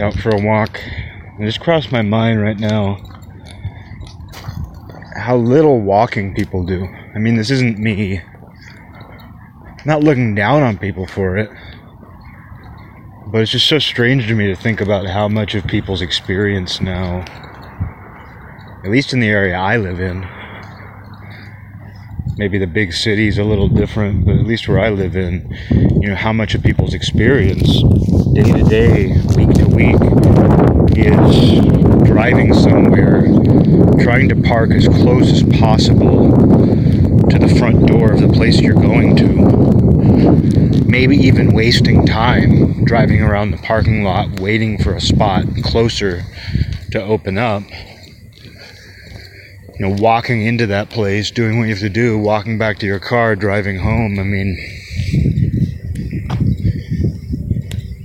out for a walk. It just crossed my mind right now how little walking people do. I mean, this isn't me. I'm not looking down on people for it. But it's just so strange to me to think about how much of people's experience now, at least in the area I live in, maybe the big city's a little different, but at least where I live in, you know, how much of people's experience day to day, week week, is driving somewhere, trying to park as close as possible to the front door of the place you're going to. Maybe even wasting time driving around the parking lot waiting for a spot closer to open up. You know, walking into that place, doing what you have to do, walking back to your car, driving home. I mean,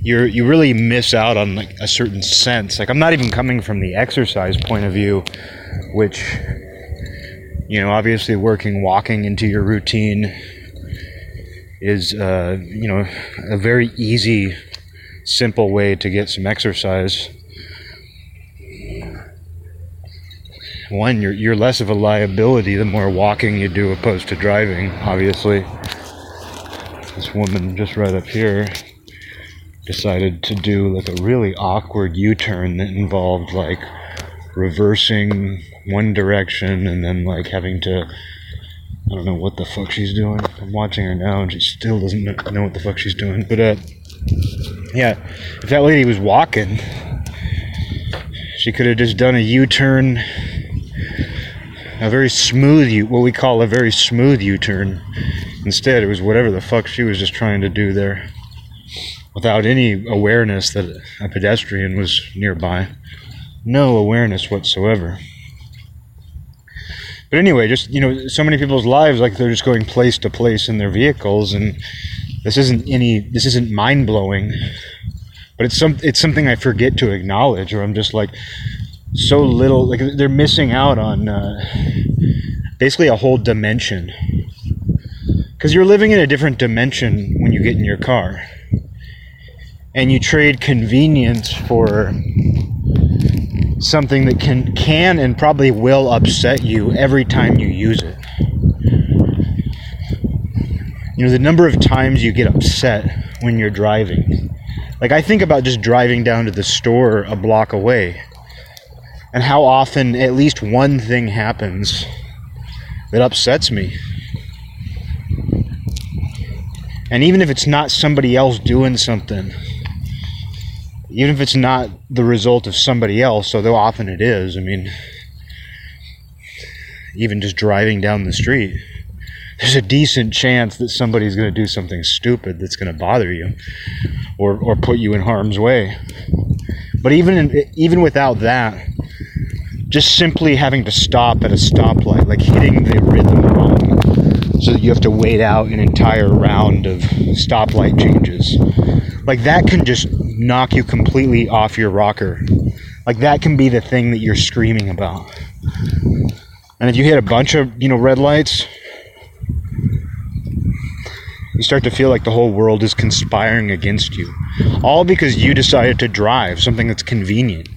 you you really miss out on like a certain sense. Like I'm not even coming from the exercise point of view, which you know, obviously working walking into your routine is uh, you know a very easy, simple way to get some exercise. One, you're you're less of a liability the more walking you do opposed to driving. Obviously, this woman just right up here decided to do like a really awkward U-turn that involved like reversing one direction and then like having to I don't know what the fuck she's doing. I'm watching her now and she still doesn't know what the fuck she's doing. But uh yeah, if that lady was walking, she could have just done a U-turn a very smooth U what we call a very smooth U-turn. Instead, it was whatever the fuck she was just trying to do there without any awareness that a pedestrian was nearby. No awareness whatsoever. But anyway, just you know, so many people's lives like they're just going place to place in their vehicles, and this isn't any, this isn't mind blowing, but it's some, it's something I forget to acknowledge, or I'm just like so little, like they're missing out on uh, basically a whole dimension, because you're living in a different dimension when you get in your car and you trade convenience for something that can can and probably will upset you every time you use it. You know, the number of times you get upset when you're driving. Like I think about just driving down to the store a block away and how often at least one thing happens that upsets me. And even if it's not somebody else doing something, even if it's not the result of somebody else, although often it is, I mean, even just driving down the street, there's a decent chance that somebody's going to do something stupid that's going to bother you or, or put you in harm's way. But even in, even without that, just simply having to stop at a stoplight, like hitting the rhythm wrong, so you have to wait out an entire round of stoplight changes, like that can just knock you completely off your rocker. Like that can be the thing that you're screaming about. And if you hit a bunch of, you know, red lights, you start to feel like the whole world is conspiring against you. All because you decided to drive something that's convenient.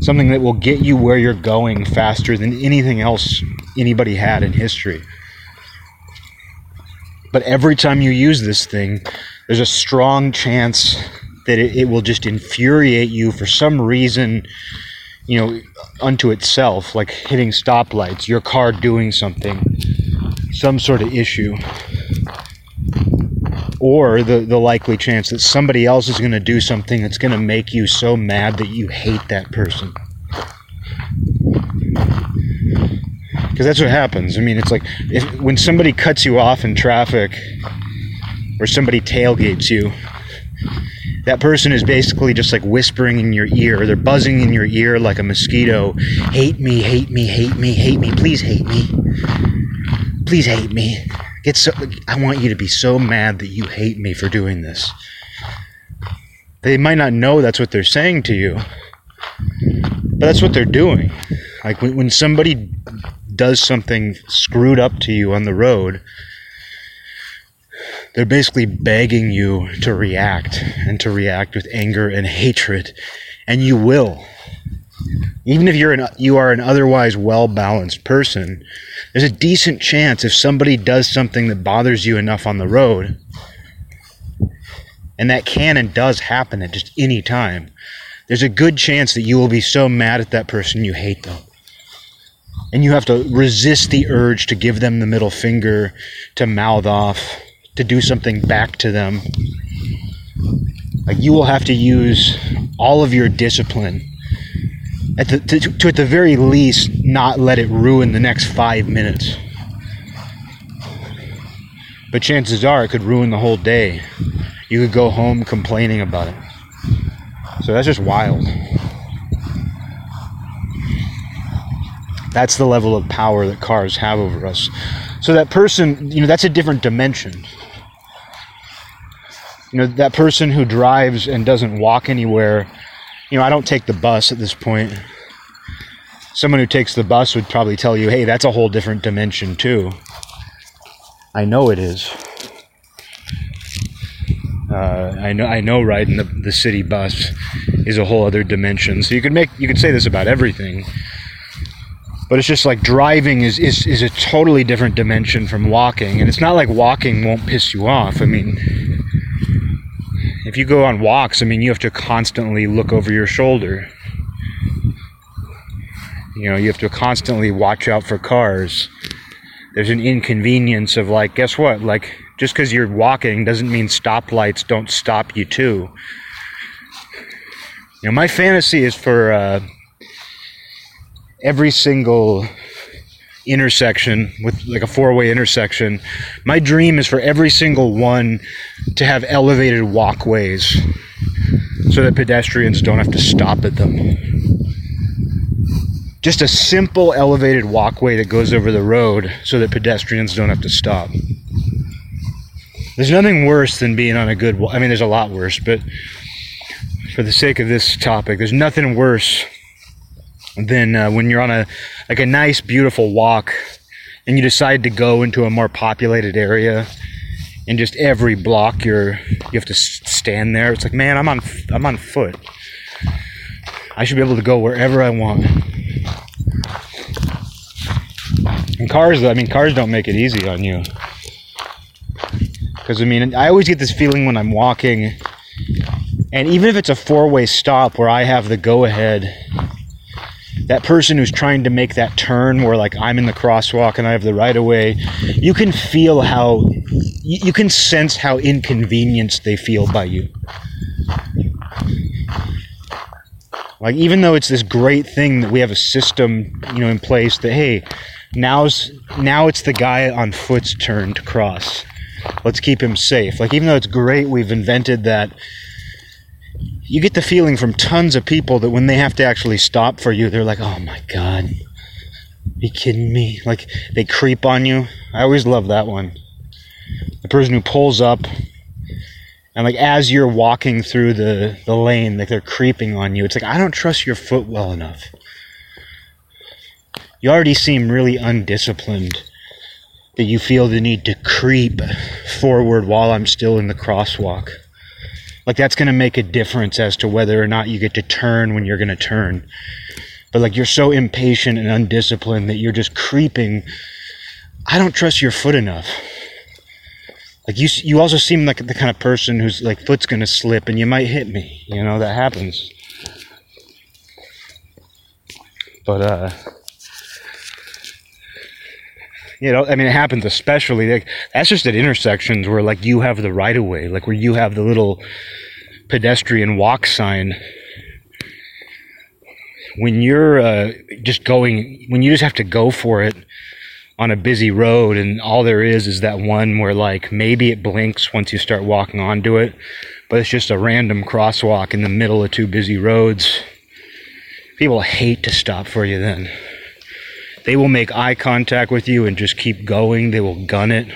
Something that will get you where you're going faster than anything else anybody had in history. But every time you use this thing, there's a strong chance that it, it will just infuriate you for some reason, you know, unto itself, like hitting stoplights, your car doing something, some sort of issue. Or the, the likely chance that somebody else is going to do something that's going to make you so mad that you hate that person. Because that's what happens. I mean, it's like if, when somebody cuts you off in traffic or somebody tailgates you, that person is basically just like whispering in your ear. They're buzzing in your ear like a mosquito. Hate me, hate me, hate me, hate me. Please hate me. Please hate me. Get so I want you to be so mad that you hate me for doing this. They might not know that's what they're saying to you. But that's what they're doing. Like when, when somebody does something screwed up to you on the road, they're basically begging you to react and to react with anger and hatred. And you will. Even if you're an, you are an otherwise well balanced person, there's a decent chance if somebody does something that bothers you enough on the road, and that can and does happen at just any time, there's a good chance that you will be so mad at that person you hate them. And you have to resist the urge to give them the middle finger, to mouth off, to do something back to them. Like you will have to use all of your discipline at the, to, to at the very least not let it ruin the next five minutes. But chances are it could ruin the whole day. You could go home complaining about it. So that's just wild. That's the level of power that cars have over us. So that person, you know, that's a different dimension. You know, that person who drives and doesn't walk anywhere, you know, I don't take the bus at this point. Someone who takes the bus would probably tell you, hey, that's a whole different dimension, too. I know it is. Uh, I know I know riding the, the city bus is a whole other dimension. So you could make you could say this about everything. But it's just like driving is, is, is a totally different dimension from walking. And it's not like walking won't piss you off. I mean, if you go on walks, I mean, you have to constantly look over your shoulder. You know, you have to constantly watch out for cars. There's an inconvenience of like, guess what? Like, just because you're walking doesn't mean stoplights don't stop you too. You know, my fantasy is for uh, every single intersection with like a four-way intersection my dream is for every single one to have elevated walkways so that pedestrians don't have to stop at them. Just a simple elevated walkway that goes over the road so that pedestrians don't have to stop. There's nothing worse than being on a good i mean there's a lot worse but for the sake of this topic there's nothing worse than uh, when you're on a like a nice beautiful walk and you decide to go into a more populated area and just every block you're you have to stand there. It's like man i'm on i'm on foot. I should be able to go wherever i want. And cars i mean cars don't make it easy on you. Because i mean i always get this feeling when i'm walking and even if it's a four-way stop where i have the go ahead that person who's trying to make that turn where like I'm in the crosswalk and I have the right of way, you can feel how you can sense how inconvenienced they feel by you. Like even though it's this great thing that we have a system, you know, in place that hey, now's now it's the guy on foot's turn to cross. Let's keep him safe. Like even though it's great we've invented that you get the feeling from tons of people that when they have to actually stop for you, they're like, oh my God, you kidding me? Like they creep on you. I always love that one. The person who pulls up and like as you're walking through the, the lane, like they're creeping on you. It's like, I don't trust your foot well enough. You already seem really undisciplined that you feel the need to creep forward while I'm still in the crosswalk. Like that's going to make a difference as to whether or not you get to turn when you're going to turn. But like you're so impatient and undisciplined that you're just creeping. I don't trust your foot enough. Like you, you also seem like the kind of person who's like foot's gonna slip and you might hit me. You know that happens. But uh, you know, I mean, it happens especially like that's just at intersections where like you have the right of way, like where you have the little pedestrian walk sign. When you're uh, just going, when you just have to go for it on a busy road, and all there is is that one where like maybe it blinks once you start walking onto it, but it's just a random crosswalk in the middle of two busy roads. People hate to stop for you then. They will make eye contact with you and just keep going. They will gun it.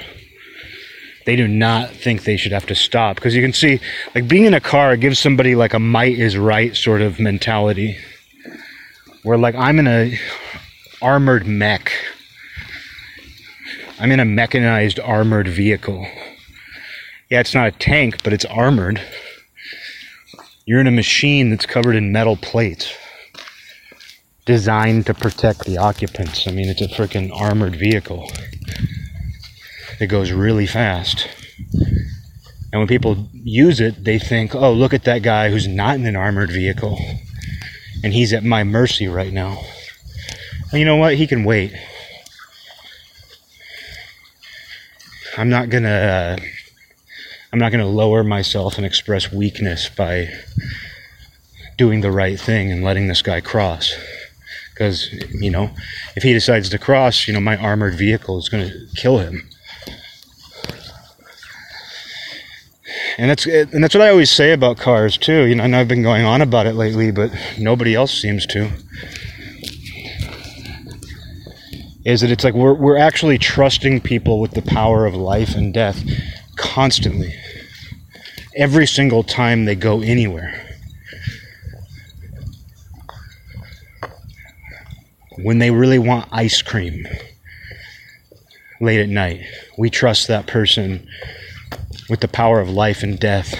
They do not think they should have to stop because you can see, like being in a car gives somebody like a might is right sort of mentality, where like I'm in a armored mech. I'm in a mechanized armored vehicle. Yeah, it's not a tank, but it's armored. You're in a machine that's covered in metal plates designed to protect the occupants. I mean, it's a freaking armored vehicle. It goes really fast. And when people use it, they think, oh, look at that guy who's not in an armored vehicle. And he's at my mercy right now. You know what? He can wait. I'm not gonna. Uh, I'm not gonna lower myself and express weakness by doing the right thing and letting this guy cross. Because you know, if he decides to cross, you know, my armored vehicle is gonna kill him. and that's eh, and that's what I always say about cars too. You know, I've been going on about it lately, but nobody else seems to. Is that it's like we're we're actually trusting people with the power of life and death constantly. Every single time they go anywhere. When they really want ice cream late at night, we trust that person with the power of life and death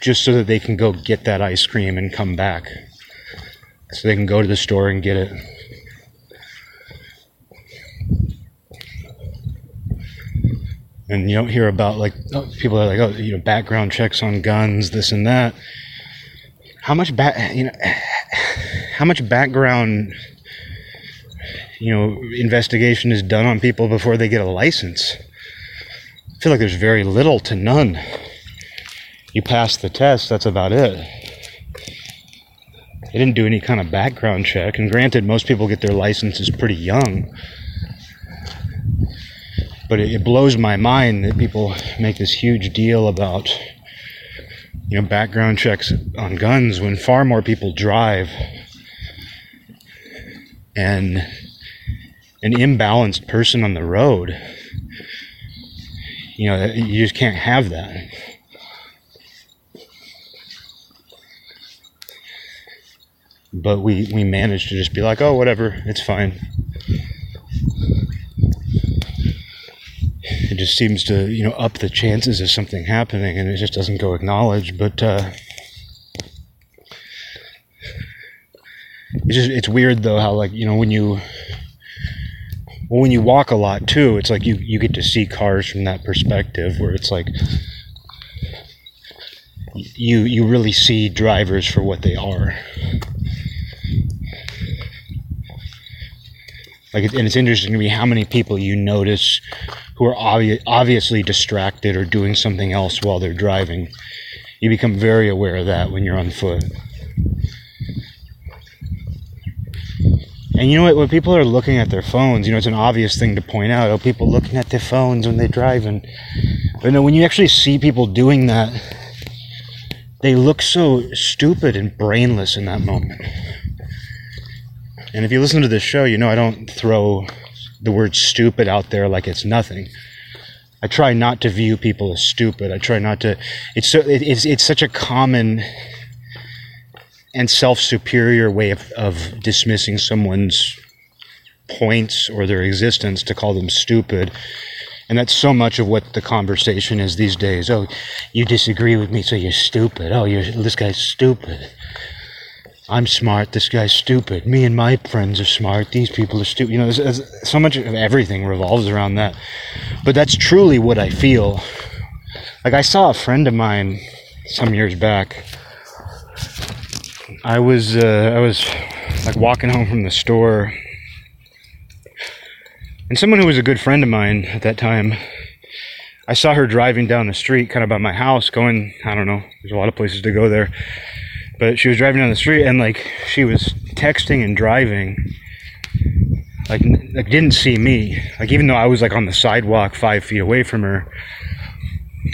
just so that they can go get that ice cream and come back. So they can go to the store and get it. And you don't hear about like oh, people are like, oh, you know, background checks on guns, this and that. How much back, you know, how much background, you know, investigation is done on people before they get a license? I feel like there's very little to none. You pass the test, that's about it. They didn't do any kind of background check, and granted, most people get their licenses pretty young. But it, blows my mind that people make this huge deal about, you know, background checks on guns when far more people drive. And an imbalanced person on the road you know, you just can't have that. But we, we managed to just be like, oh, whatever, it's fine. It just seems to, you know, up the chances of something happening and it just doesn't go acknowledged. But, uh, it's just, it's weird though how, like, you know, when you, well, when you walk a lot too, it's like you, you get to see cars from that perspective where it's like you you really see drivers for what they are. Like, and it's interesting to me how many people you notice who are obvi- obviously distracted or doing something else while they're driving. You become very aware of that when you're on foot. And you know what? When people are looking at their phones, you know, it's an obvious thing to point out. Oh, people looking at their phones when they drive. And, but no, when you actually see people doing that, they look so stupid and brainless in that moment. And if you listen to this show, you know I don't throw the word stupid out there like it's nothing. I try not to view people as stupid. I try not to. It's so. It's it's such a common and self superior way of, of dismissing someone's points or their existence to call them stupid. And that's so much of what the conversation is these days. Oh, you disagree with me, so you're stupid. Oh, you're, this guy's stupid. I'm smart. This guy's stupid. Me and my friends are smart. These people are stupid. You know, there's, there's so much of everything revolves around that. But that's truly what I feel. Like I saw a friend of mine some years back I was uh, I was like walking home from the store, and someone who was a good friend of mine at that time, I saw her driving down the street, kind of by my house, going. I don't know. There's a lot of places to go there, but she was driving down the street, and like she was texting and driving. Like, like didn't see me. Like even though I was like on the sidewalk five feet away from her,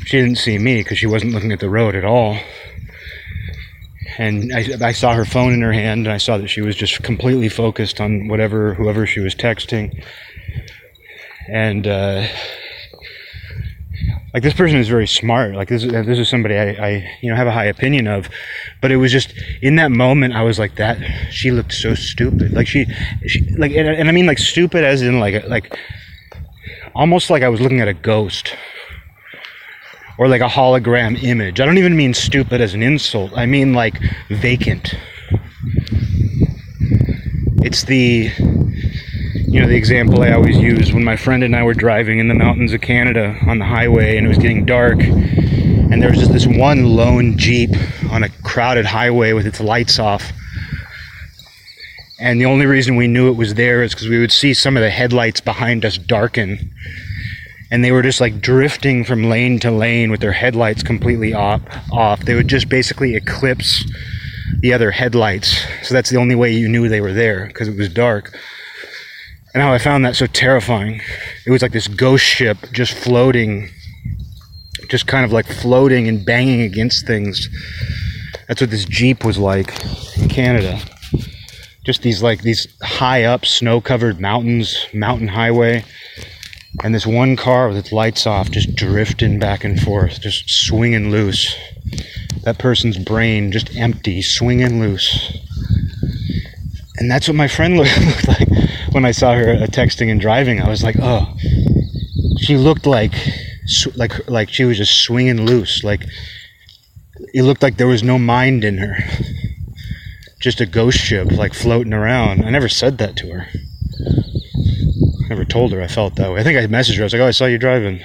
she didn't see me because she wasn't looking at the road at all and I, I, saw her phone in her hand and I saw that she was just completely focused on whatever whoever she was texting. And uh, like this person is very smart. Like this this is somebody I, I you know have a high opinion of. But it was just in that moment I was like that she looked so stupid. Like she, she like and, and I mean like stupid as in like like almost like I was looking at a ghost or like a hologram image. I don't even mean stupid as an insult. I mean like vacant. It's the you know the example I always use when my friend and I were driving in the mountains of Canada on the highway and it was getting dark and there was just this one lone jeep on a crowded highway with its lights off and the only reason we knew it was there is because we would see some of the headlights behind us darken and they were just like drifting from lane to lane with their headlights completely off off. They would just basically eclipse the other headlights. So that's the only way you knew they were there because it was dark. And how i found that so terrifying it was like this ghost ship just floating just kind of like floating and banging against things. That's what this jeep was like in canada. Just these like these high up snow covered mountains mountain highway and this one car with its lights off just drifting back and forth just swinging loose. That person's brain just empty swinging loose. And that's what my friend looked like when i saw her uh, texting and driving. I was like oh. She looked like like like she was just swinging loose like it looked like there was no mind in her. Just a ghost ship like floating around. I never said that to her never told her I felt that way. I think I messaged her. I was like, "Oh, I saw you driving."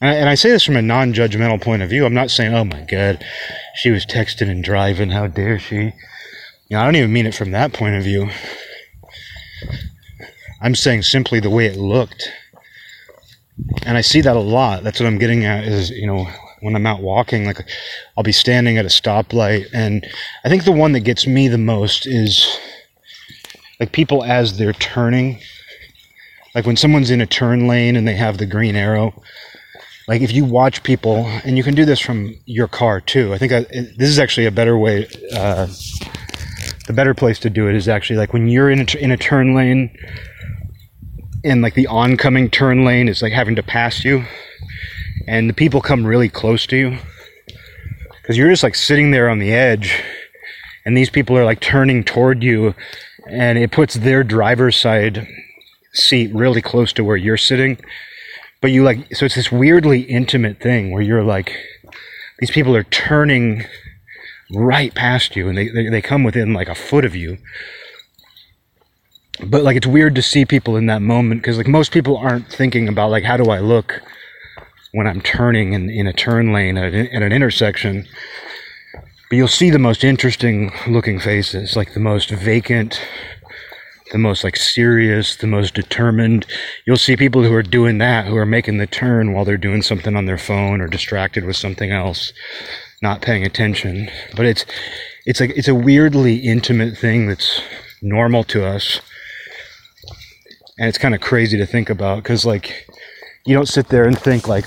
And I, and I say this from a non-judgmental point of view. I'm not saying, "Oh my God, she was texting and driving. How dare she?" You know, I don't even mean it from that point of view. I'm saying simply the way it looked. And I see that a lot. That's what I'm getting at is, you know, when I'm out walking, like I'll be standing at a stoplight. And I think the one that gets me the most is like people as they're turning. Like when someone's in a turn lane and they have the green arrow like if you watch people and you can do this from your car too. I think I, this is actually a better way uh, the better place to do it is actually like when you're in a, in a turn lane and like the oncoming turn lane is like having to pass you and the people come really close to you because you're just like sitting there on the edge and these people are like turning toward you and it puts their driver's side seat really close to where you're sitting. But you like, so it's this weirdly intimate thing where you're like, these people are turning right past you and they, they, they come within like a foot of you. But like, it's weird to see people in that moment because like most people aren't thinking about like, how do I look when I'm turning in, in a turn lane at, at an intersection? But you'll see the most interesting looking faces, like the most vacant, the most like serious, the most determined. You'll see people who are doing that, who are making the turn while they're doing something on their phone or distracted with something else, not paying attention. But it's it's like it's a weirdly intimate thing that's normal to us. And it's kind of crazy to think about because like you don't sit there and think like,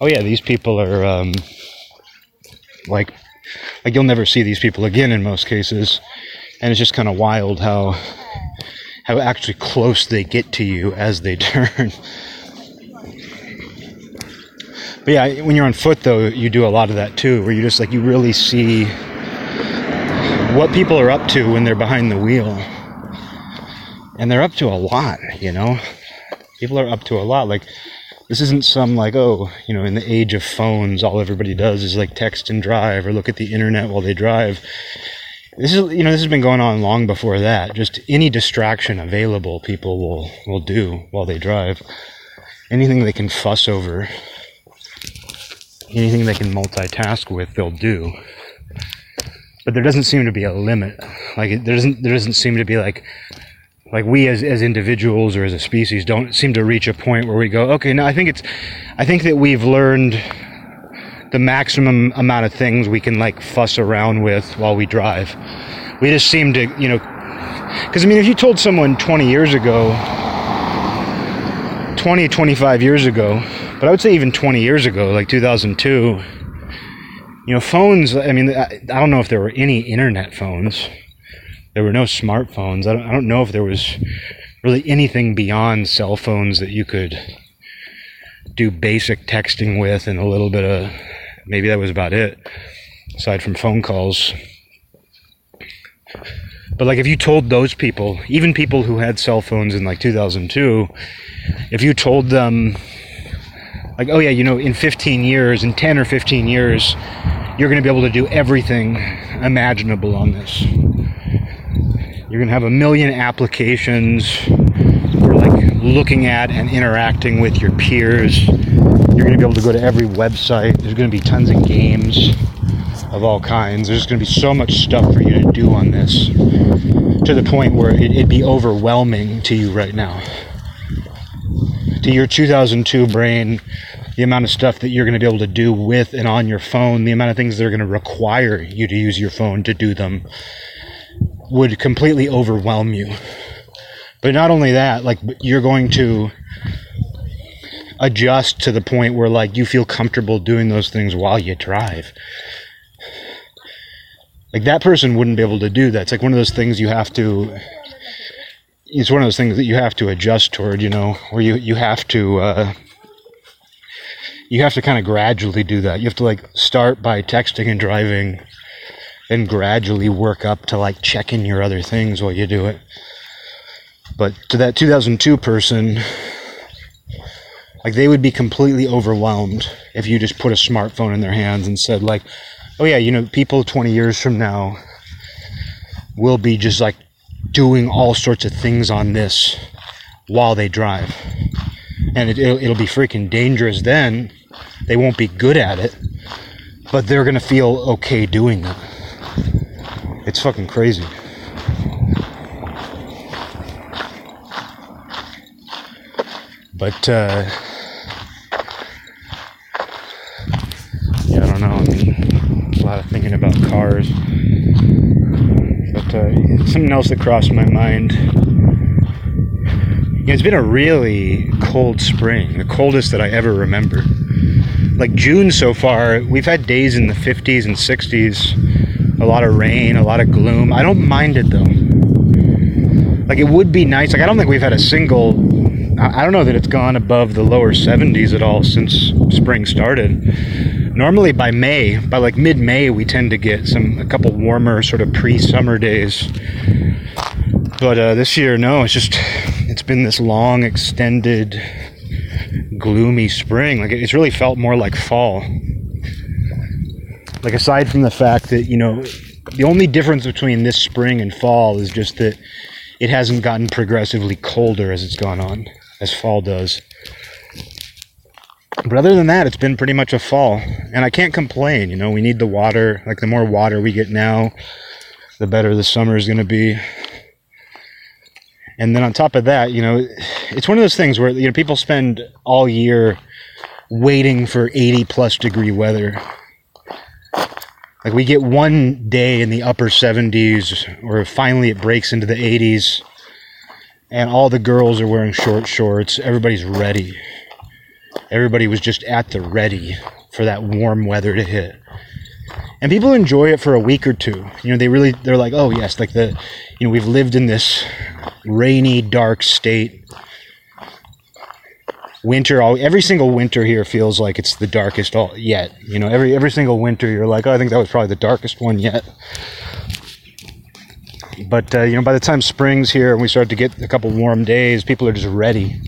oh yeah, these people are um, like like you'll never see these people again in most cases. And it's just kind of wild how how actually close they get to you as they turn. But yeah when you're on foot though you do a lot of that too where you just like you really see what people are up to when they're behind the wheel. And they're up to a lot you know? People are up to a lot. Like this isn't some like oh you know in the age of phones all everybody does is like text and drive or look at the internet while they drive. This is you know this has been going on long before that. Just any distraction available people will will do while they drive. Anything they can fuss over anything they can multitask with they'll do. But there doesn't seem to be a limit. Like there doesn't there doesn't seem to be like like we as, as individuals or as a species don't seem to reach a point where we go okay now i think it's i think that we've learned the maximum amount of things we can like fuss around with while we drive. We just seem to you know because i mean if you told someone 20 years ago 20 25 years ago but i would say even 20 years ago like 2002 you know phones i mean i don't know if there were any internet phones there were no smartphones. I don't, I don't know if there was really anything beyond cell phones that you could do basic texting with and a little bit of maybe that was about it aside from phone calls but like if you told those people even people who had cell phones in like 2002 if you told them like oh yeah you know in 15 years in 10 or 15 years you're going to be able to do everything imaginable on this you're going to have a million applications. For like looking at and interacting with your peers. You're going to be able to go to every website. There's going to be tons of games of all kinds. There's going to be so much stuff for you to do on this to the point where it, it'd be overwhelming to you right now. To your 2002 brain the amount of stuff that you're going to be able to do with and on your phone, the amount of things that are going to require you to use your phone to do them would completely overwhelm you. But not only that, like you're going to adjust to the point where like you feel comfortable doing those things while you drive. Like that person wouldn't be able to do that. It's like one of those things you have to it's one of those things that you have to adjust toward, you know, where you you have to uh, you have to kind of gradually do that. You have to like start by texting and driving, and gradually work up to like checking your other things while you do it. But to that 2002 person, like they would be completely overwhelmed if you just put a smartphone in their hands and said like, "Oh yeah, you know, people 20 years from now will be just like doing all sorts of things on this while they drive. And it, will it'll be freaking dangerous then. They won't be good at it, but they're going to feel okay doing it. It's fucking crazy. But, uh, yeah, I don't know. I mean, a lot of thinking about cars But uh, something else that crossed my mind. Know, it's been a really cold spring, the coldest that I ever remember. Like June so far, we've had days in the 50s and 60s, a lot of rain, a lot of gloom. I don't mind it though. Like it would be nice. Like I don't think we've had a single. I don't know that it's gone above the lower 70s at all since spring started normally by May, by like mid-May, we tend to get some a couple warmer sort of pre-summer days. But uh, this year, no, it's just it's been this long, extended, gloomy spring. Like it's really felt more like fall. Like aside from the fact that you know, the only difference between this spring and fall is just that it hasn't gotten progressively colder as it's gone on, as fall does but other than that, it's been pretty much a fall, and I can't complain. You know, we need the water. Like the more water we get now, the better the summer is going to be. And then on top of that, you know, it's one of those things where you know people spend all year waiting for 80 plus degree weather. Like we get one day in the upper 70s, or finally it breaks into the 80s, and all the girls are wearing short shorts. Everybody's ready everybody was just at the ready for that warm weather to hit. And people enjoy it for a week or two. You know, they really they're like, "Oh, yes, like the you know, we've lived in this rainy, dark state. Winter every single winter here feels like it's the darkest all yet. You know, every every single winter you're like, "Oh, I think that was probably the darkest one yet." But uh, you know, by the time spring's here and we start to get a couple warm days, people are just ready.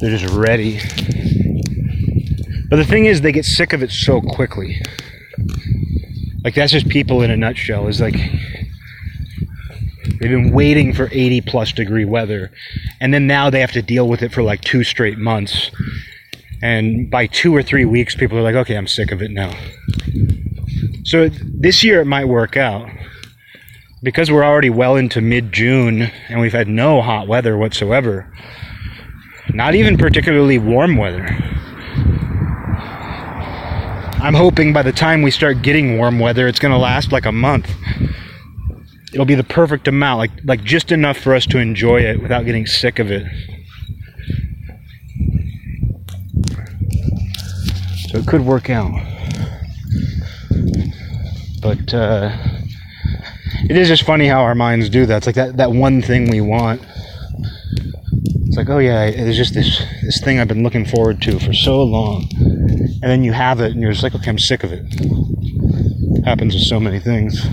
They're just ready. But the thing is, they get sick of it so quickly. Like that's just people in a nutshell. Is like they've been waiting for 80 plus degree weather, and then now they have to deal with it for like two straight months. And by two or three weeks, people are like, "Okay, I'm sick of it now." So this year it might work out because we're already well into mid June and we've had no hot weather whatsoever. Not even particularly warm weather. I'm hoping by the time we start getting warm weather, it's going to last like a month. It'll be the perfect amount, like like just enough for us to enjoy it without getting sick of it. So it could work out. But uh, it is just funny how our minds do that. It's like that, that one thing we want it's like, oh yeah, it's just this this thing I've been looking forward to for so long, and then you have it, and you're just like, okay, I'm sick of it. it happens with so many things.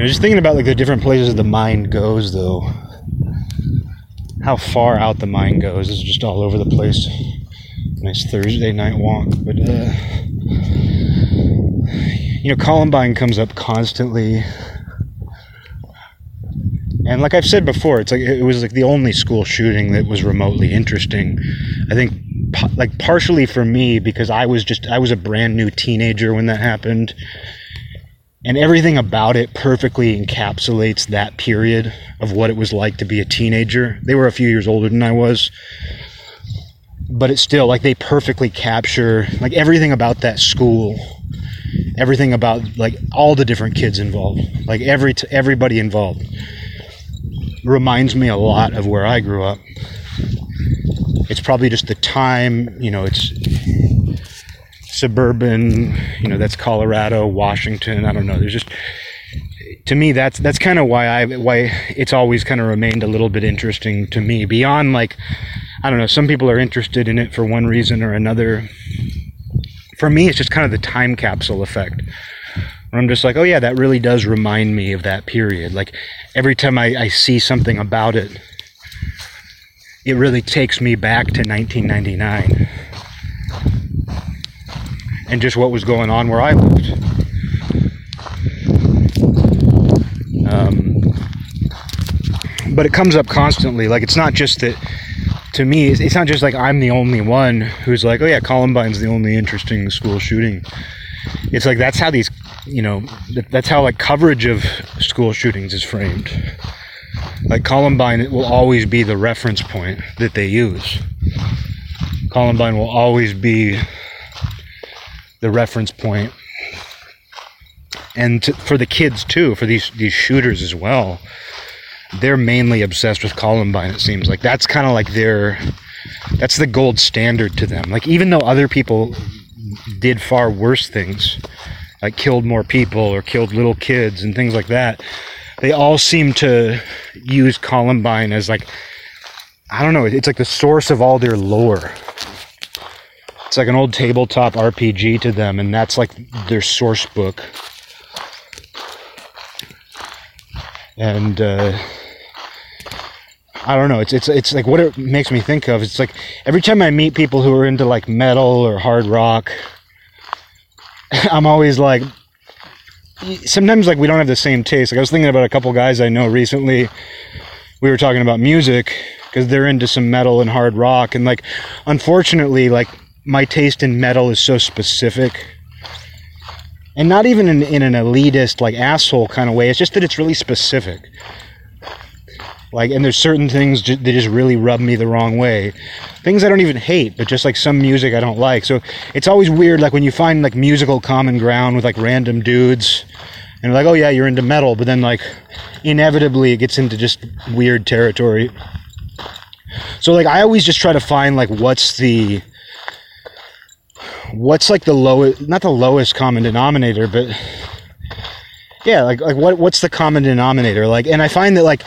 Know, just thinking about like the different places the mind goes, though. how far out the mind goes. Is just all over the place. Nice Thursday night walk, but uh, you know, Columbine comes up constantly. And like I've said before, it's like it was like the only school shooting that was remotely interesting. I think like partially for me because I was just I was a brand new teenager when that happened. And everything about it perfectly encapsulates that period of what it was like to be a teenager. They were a few years older than I was. But it's still like they perfectly capture like everything about that school everything about like all the different kids involved, like every t- everybody involved, reminds me a lot of where I grew up. It's probably just the time, you know, it's suburban, you know, that's Colorado, Washington. I don't know. There's just to me that's that's kind of why I why it's always kind of remained a little bit interesting to me. Beyond like I don't know, some people are interested in it for one reason or another for me, it's just kind of the time capsule effect. where I'm just like, oh yeah, that really does remind me of that period. Like every time I, I see something about it, it really takes me back to 1999 and just what was going on where I lived. Um, but it comes up constantly. Like it's not just that to me, it's not just like I'm the only one who's like, oh yeah, Columbine's the only interesting school shooting. It's like that's how these, you know, that's how like coverage of school shootings is framed. Like Columbine will always be the reference point that they use. Columbine will always be the reference point, and to, for the kids too, for these these shooters as well they're mainly obsessed with Columbine. It seems like that's kind of like their that's the gold standard to them. Like even though other people did far worse things, like killed more people or killed little kids and things like that, they all seem to use Columbine as like I don't know. It's like the source of all their lore. It's like an old tabletop RPG to them, and that's like their source book. And uh, I don't know. It's it's it's like what it makes me think of. It's like every time I meet people who are into like metal or hard rock, I'm always like. Sometimes like we don't have the same taste. Like I was thinking about a couple guys I know recently. We were talking about music because they're into some metal and hard rock, and like unfortunately, like my taste in metal is so specific and not even in, in an elitist like asshole kind of way it's just that it's really specific like, and there's certain things that just really rub me the wrong way. Things I don't even hate, but just like some music I don't like. So it's always weird, like when you find like musical common ground with like random dudes, and like, oh yeah, you're into metal, but then like inevitably it gets into just weird territory. So like I always just try to find like what's the what's like the lowest not the lowest common denominator, but yeah, like like what what's the common denominator? Like and I find that like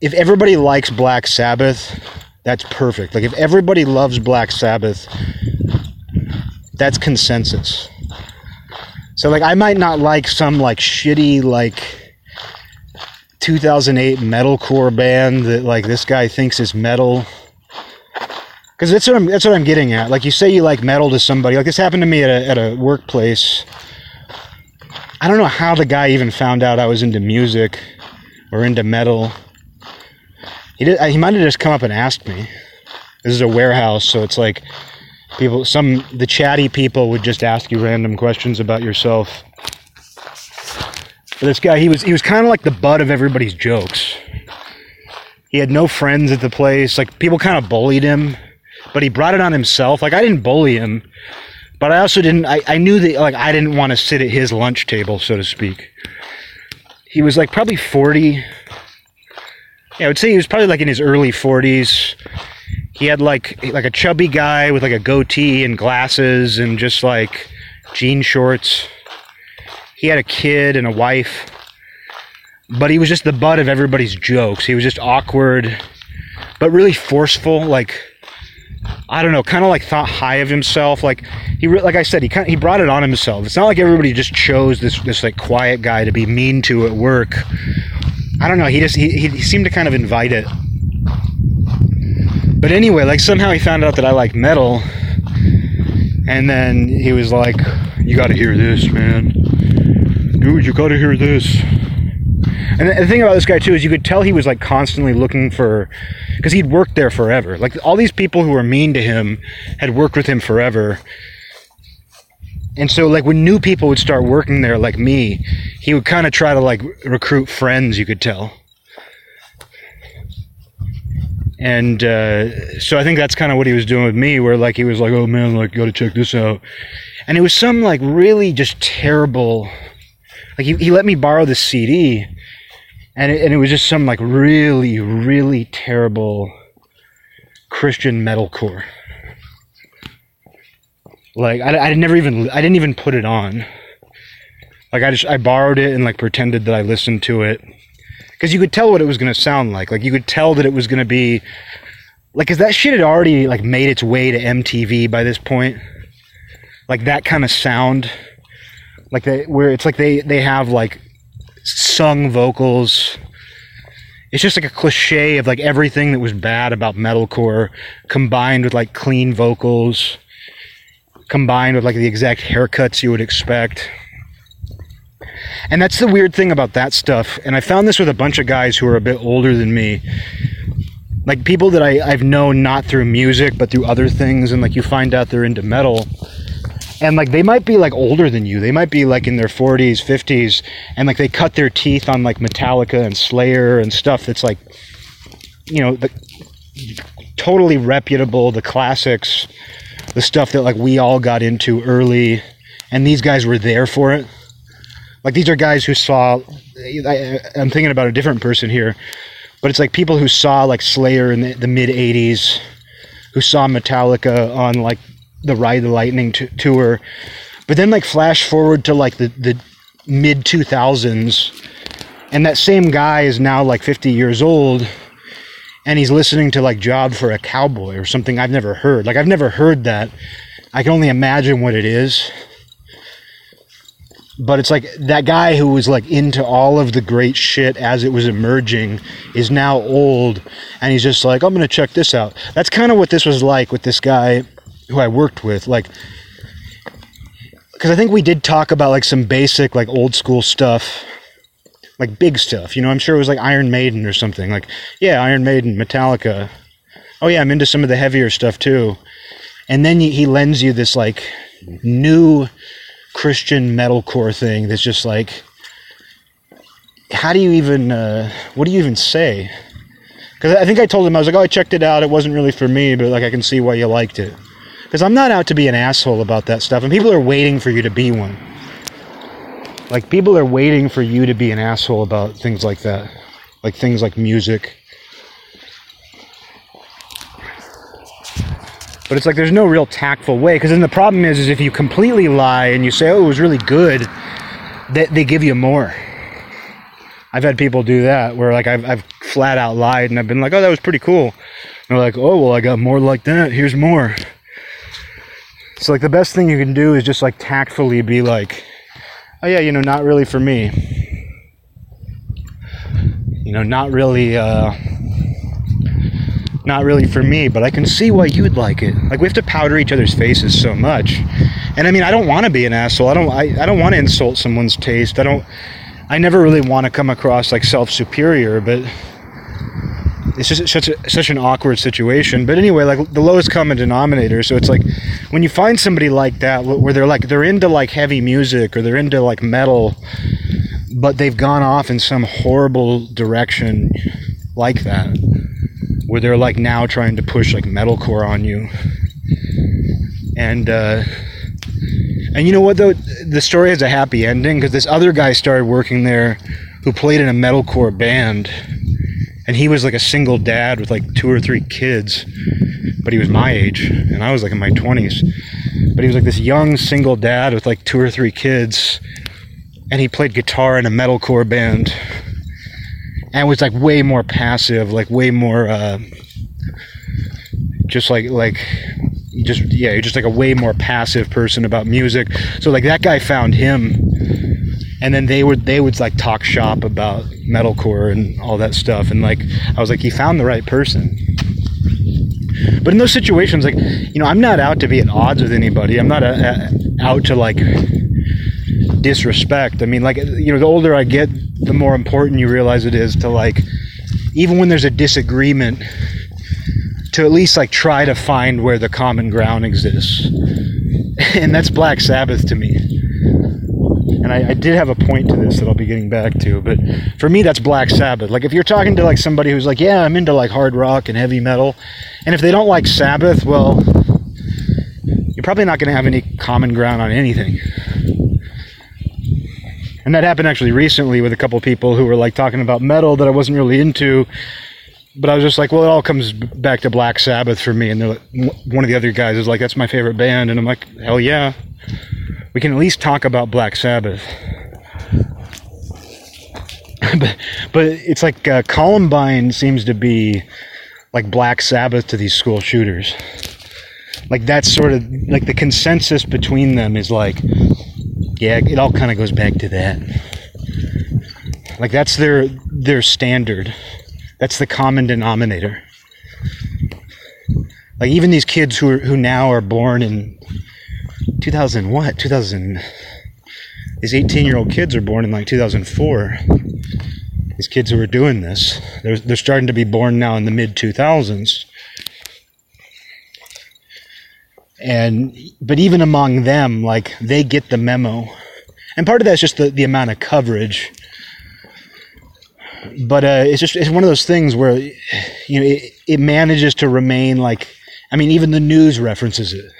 if everybody likes Black Sabbath, that's perfect. Like if everybody loves Black Sabbath, that's consensus. So like I might not like some like shitty like 2008 metalcore band that like this guy thinks is metal. Cuz that's what I'm that's what I'm getting at. Like you say you like metal to somebody. Like this happened to me at a at a workplace. I don't know how the guy even found out I was into music or into metal. He did. He might have just come up and asked me. This is a warehouse, so it's like people. Some the chatty people would just ask you random questions about yourself. But this guy, he was he was kind of like the butt of everybody's jokes. He had no friends at the place. Like people kind of bullied him, but he brought it on himself. Like I didn't bully him, but I also didn't. I, I knew that like I didn't want to sit at his lunch table, so to speak. He was like probably forty yeah, I would say he was probably like in his early 40s. He had like like a chubby guy with like a goatee and glasses and just like jean shorts. He had a kid and a wife. But he was just the butt of everybody's jokes. He was just awkward, but really forceful. Like I don't know, kind of like thought high of himself. Like he, like I said, he kind he brought it on himself. It's not like everybody just chose this this like quiet guy to be mean to at work I don't know. He just he, he seemed to kind of invite it. But anyway, like somehow he found out that I like metal, and then he was like, "You got to hear this, man, dude. You got to hear this." And the thing about this guy too is you could tell he was like constantly looking for, because he'd worked there forever. Like all these people who were mean to him had worked with him forever. And so like when new people would start working there, like me, he would kind of try to like recruit friends. You could tell. And uh, so I think that's kind of what he was doing with me, where like he was like, "Oh man, like got to check this out," and it was some like really just terrible. Like he, he let me borrow the CD, and it, and it was just some like really really terrible Christian metalcore. Like I, I never even I didn't even put it on. Like I just I borrowed it and like pretended that I listened to it because you could tell what it was to sound like. Like you could tell that it was to be like cuz that shit had already like made its way to MTV by this point. Like that kind of sound like they where it's like they they have like sung vocals. It's just like a cliche of like everything that was bad about metalcore combined with like clean vocals combined with like the exact haircuts you would expect. And that's the weird thing about that stuff. And I found this with a bunch of guys who are a bit older than me. Like people that I, I've known not through music, but through other things. And like you find out they're into metal. And like they might be like older than you. They might be like in their 40s, 50s. And like they cut their teeth on like Metallica and Slayer and stuff that's like, you know, the, totally reputable, the classics, the stuff that like we all got into early. And these guys were there for it like these are guys who saw. I, am thinking about a different person here, but it's like people who saw like Slayer in the, the mid '80s, who saw Metallica on like the Ride the Lightning t- tour, but then like flash forward to like the the mid 2000s, and that same guy is now like 50 years old. And he's listening to like Job for a Cowboy or something I've never heard. Like I've never heard that. I can only imagine what it is but it's like that guy who was like into all of the great shit as it was emerging is now old and he's just like i'm gonna check this out that's kind of what this was like with this guy who i worked with like because i think we did talk about like some basic like old school stuff like big stuff you know i'm sure it was like iron maiden or something like yeah iron maiden metallica oh yeah i'm into some of the heavier stuff too and then he lends you this like new Christian metalcore thing that's just like, how do you even, uh, what do you even say? Because I think I told him, I was like, oh, I checked it out. It wasn't really for me, but like, I can see why you liked it. Because I'm not out to be an asshole about that stuff, and people are waiting for you to be one. Like, people are waiting for you to be an asshole about things like that. Like, things like music But it's like there's no real tactful way because then the problem is is if you completely lie and you say oh it was really good, they, they give you more. I've had people do that where like I've, I've flat out lied and I've been like oh that was pretty cool. And they're like oh well I got more like that. Here's more. So like the best thing you can do is just like tactfully be like oh yeah you know not really for me. You know not really. uh not really for me, but I can see why you'd like it. Like we have to powder each other's faces so much. And I mean, I don't want to be an asshole. I don't I, I don't want to insult someone's taste. I don't I never really want to come across like self-superior, but it's just such a, such an awkward situation. But anyway, like the lowest common denominator. So it's like when you find somebody like that where they're like they're into like heavy music or they're into like metal, but they've gone off in some horrible direction like that where they're like now trying to push like metalcore on you. And uh, and you know what though, the story has a happy ending because this other guy started working there, who played in a metalcore band, and he was like a single dad with like two or three kids, but he was my age and I was like in my twenties. But he was like this young single dad with like two or three kids, and he played guitar in a metalcore band and was like way more passive, like way more, uh, just like like just yeah, just like a way more passive person about music. So like that guy found him, and then they would they would like talk shop about metalcore and all that stuff, and like I was like he found the right person. But in those situations, like you know, I'm not out to be at odds with anybody. I'm not a, a, out to like disrespect. I mean, like you know, the older I get, the more important you realize it is to like, even when there's a disagreement, to at least like try to find where the common ground exists. And that's Black Sabbath to me and I, I, did have a point to this that I'll be getting back to, but for me, that's Black Sabbath. Like, if you're talking to like somebody who's like, "Yeah, I'm into like hard rock and heavy metal," and if they don't like Sabbath, well, you're probably not going to have any common ground on anything. And that happened actually recently with a couple people who were like talking about metal that I wasn't really into, but I was just like, well, it all comes back to Black Sabbath for me. And one of the other guys is like, that's my favorite band, and I'm like, hell yeah we can at least talk about Black Sabbath. but, but it's like uh, Columbine seems to be like Black Sabbath to these school shooters. Like that's sort of like the consensus between them is like, yeah, it all kind of goes back to that. Like that's their their standard. That's the common denominator. Like even these kids who are, who now are born in 2000 what? 2000. These 18 year old kids are born in like 2004. These kids who are doing this, they're, they're starting to be born now in the mid 2000s. And, but even among them, like, they get the memo. And part of that's just the, the amount of coverage. But uh, it's just, it's one of those things where, you know, it, it manages to remain like, I mean, even the news references it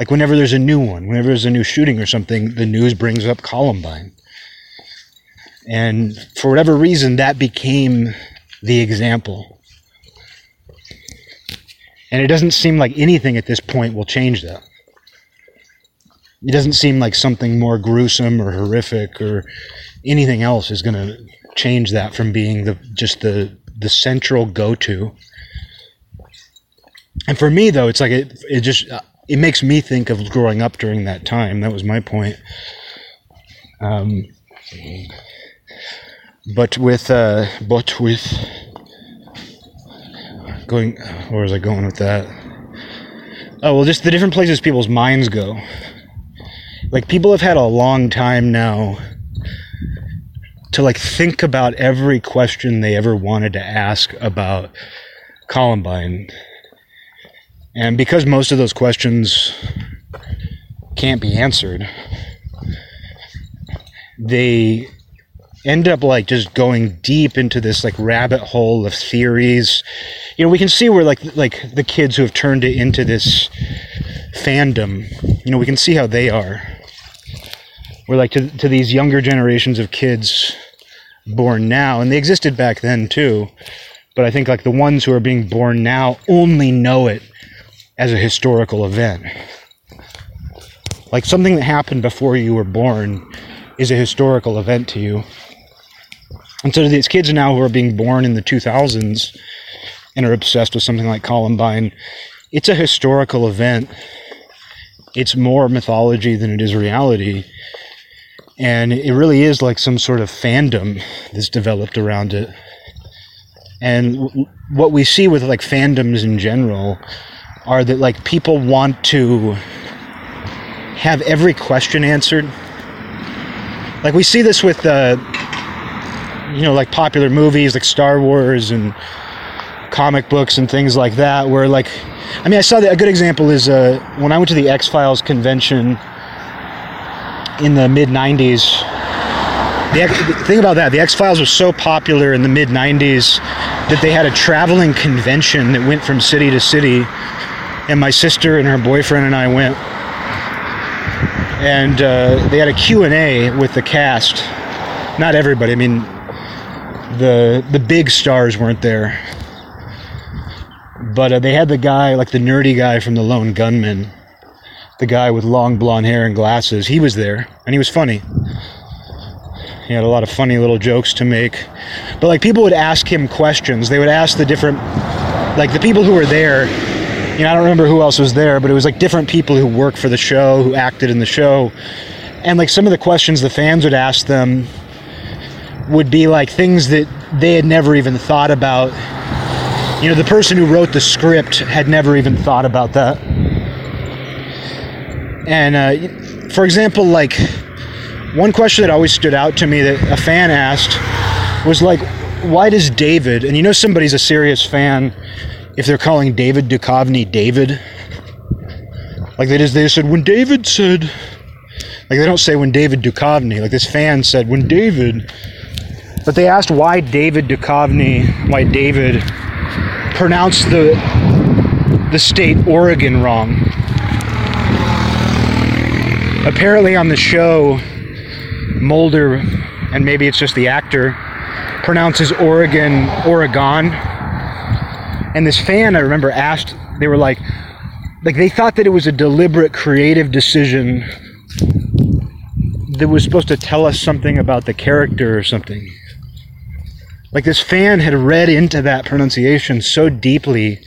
like whenever there's a new one, whenever there's a new shooting or something, the news brings up Columbine. And for whatever reason, that became the example. And it doesn't seem like anything at this point will change that. It doesn't seem like something more gruesome or horrific or anything else is going to change that from being the just the the central go-to. And for me though, it's like it it just it makes me think of growing up during that time. That was my point. Um, but with uh, but with going, where was I going with that? Oh well, just the different places people's minds go. Like people have had a long time now to like think about every question they ever wanted to ask about Columbine and because most of those questions can't be answered, they end up like just going deep into this like rabbit hole of theories. You know, we can see where like like the kids who have turned it into this fandom, you know, we can see how they are. We're like to to these younger generations of kids born now, and they existed back then too. But I think like the ones who are being born now only know it as a historical event. Like something that happened before you were born is a historical event to you. And so these kids now who are being born in the 2000s and are obsessed with something like Columbine, it's a historical event. It's more mythology than it is reality. And it really is like some sort of fandom that's developed around it. And what we see with like fandoms in general are that like people want to have every question answered. Like we see this with uh, you know like popular movies like Star Wars and comic books and things like that where like I mean I saw that a good example is uh, when I went to the X-Files convention in the mid 90s the, the thing about that the X-Files was so popular in the mid 90s that they had a traveling convention that went from city to city and my sister and her boyfriend and I went, and uh, they had a Q and A with the cast. Not everybody. I mean, the the big stars weren't there, but uh, they had the guy, like the nerdy guy from the Lone Gunmen, the guy with long blonde hair and glasses. He was there, and he was funny. He had a lot of funny little jokes to make. But like people would ask him questions. They would ask the different, like the people who were there you know, I don't remember who else was there, but it was like different people who worked for the show, who acted in the show. And like some of the questions the fans would ask them would be like things that they had never even thought about you know, the person who wrote the script had never even thought about that. And uh, for example, like one question that always stood out to me that a fan asked was like, why does David, and you know somebody's a serious fan if they're calling David Duchovny David? Like they just they just said when David said like they don't say when David Duchovny, like this fan said when David but they asked why David Duchovny, why David pronounced the the state Oregon wrong. Apparently on the show, Mulder, and maybe it's just the actor, pronounces Oregon Oregon. And this fan, I remember, asked, they were like, like they thought that it was a deliberate creative decision that was supposed to tell us something about the character or something. Like this fan had read into that pronunciation so deeply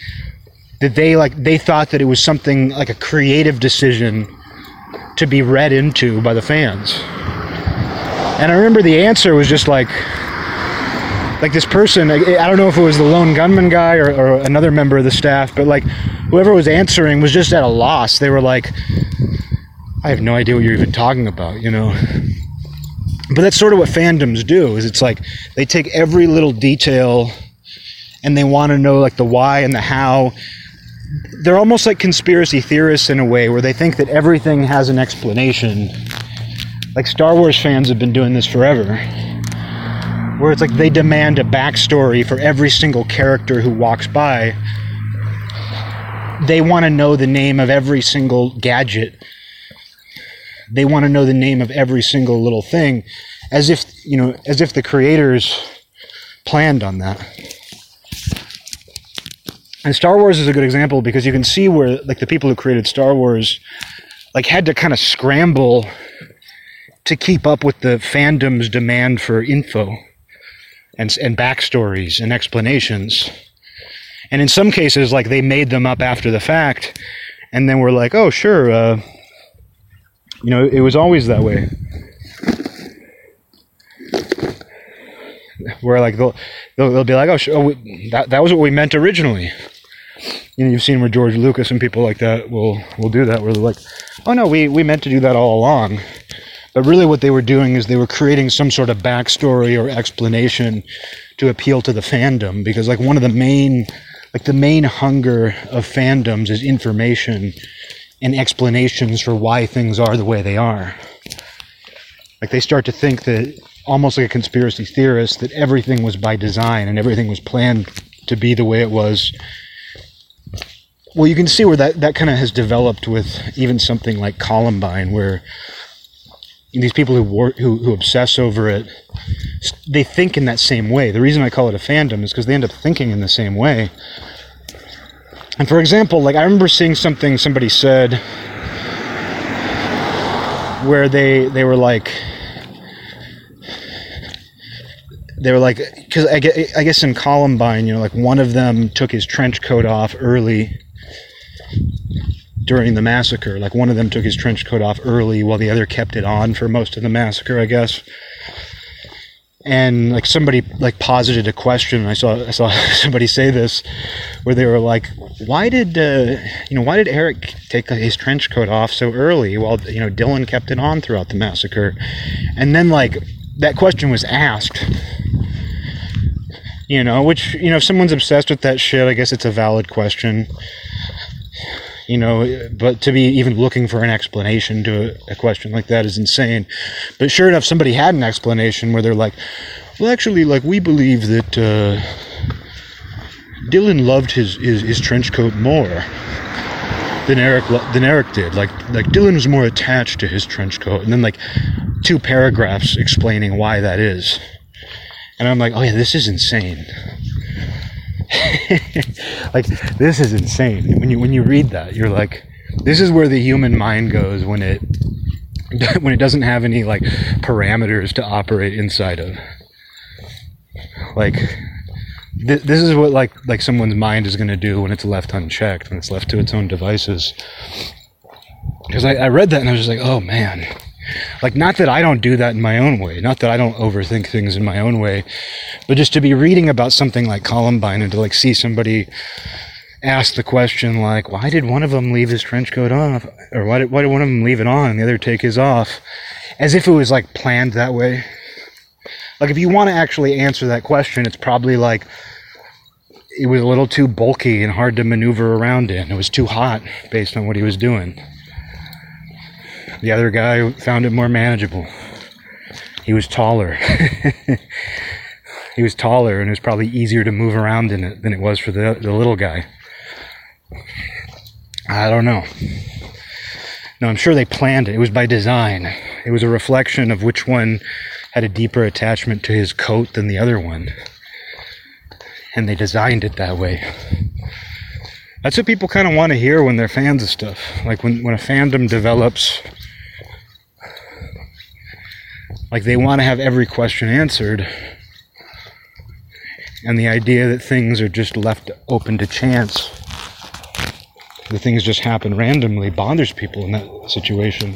that they like they thought that it was something like a creative decision to be read into by the fans. And I remember the answer was just like like this person I don't know if it was the lone gunman guy or, or another member of the staff, but like whoever was answering was just at a loss. They were like I have no idea what you're even talking about, you know? But that's sort of what fandoms do is it's like they take every little detail and they want to know like the why and the how. They're almost like conspiracy theorists in a way where they think that everything has an explanation. Like star wars fans have been doing this forever where it's like they demand a backstory for every single character who walks by. They want to know the name of every single gadget. They want to know the name of every single little thing as if you know as if the creators planned on that. And star wars is a good example because you can see where like the people who created star wars like had to kind of scramble to keep up with the fandom's demand for info and and backstories and explanations and in some cases like they made them up after the fact and then we're like oh sure uh, you know, it was always that way. Where like they'll they'll, they'll be like, oh, oh we, that that was what we meant originally. You know, you've seen where George Lucas and people like that will will do that, where they're like, oh no, we we meant to do that all along. But really, what they were doing is they were creating some sort of backstory or explanation to appeal to the fandom, because like one of the main like the main hunger of fandoms is information and explanations for why things are the way they are. Like they start to think that almost like a conspiracy theorist that everything was by design and everything was planned to be the way it was. Well, you can see where that, that kind of has developed with even something like Columbine, where these people who, war, who who obsess over it, they think in that same way. The reason I call it a fandom is because they end up thinking in the same way. And for example, like I remember seeing something somebody said where they they were like they were like because I, I guess in Columbine, you know, like one of them took his trench coat off early during the massacre. Like one of them took his trench coat off early while the other kept it on for most of the massacre, I guess. And like somebody like posited a question. I saw i saw somebody say this where they were like why did uh, you know why did eric take his trench coat off so early while you know dylan kept it on throughout the massacre? And then like that question was asked you know which you know if someone's obsessed with that shit i guess it's a valid question you know, but to be even looking for an explanation to a, a, question like that is insane. But sure enough, somebody had an explanation where they're like, well, actually, like, we believe that uh, Dylan loved his, his, his trench coat more than Eric than Eric did. Like like Dylan was more attached to his trench coat, and then like two paragraphs explaining why that is. And I'm like, oh yeah, this is insane. like this is insane. When you when you read that, you're like, this is where the human mind goes when it when it doesn't have any like parameters to operate inside of. Like th- this is what like like someone's mind is going to do when it's left unchecked, when it's left to its own devices. Because I, I read that and I was just like, oh man, Like, not that I don't do that in my own way, not that I don't overthink things in my own way, but just to be reading about something like Columbine and to like see somebody ask the question like, why did one of them leave his trench coat off, or why did, why did one of them leave it on and the other take his off, as if it was like planned that way. Like, if you want to actually answer that question, it's probably like it was a little too bulky and hard to maneuver around in. It was too hot based on what he was doing. The other guy found it more manageable. He was taller. he was taller, and it was probably easier to move around in it than it was for the, the little guy. I don't know. No, I'm sure they planned it. It was by design. It was a reflection of which one had a deeper attachment to his coat than the other one and they designed it that way. That's what people kind of want to hear when they're fans of stuff. Like when, when a fandom develops, like they want to have every question answered. And the idea that things are just left open to chance, the things just happen randomly, bothers people in that situation.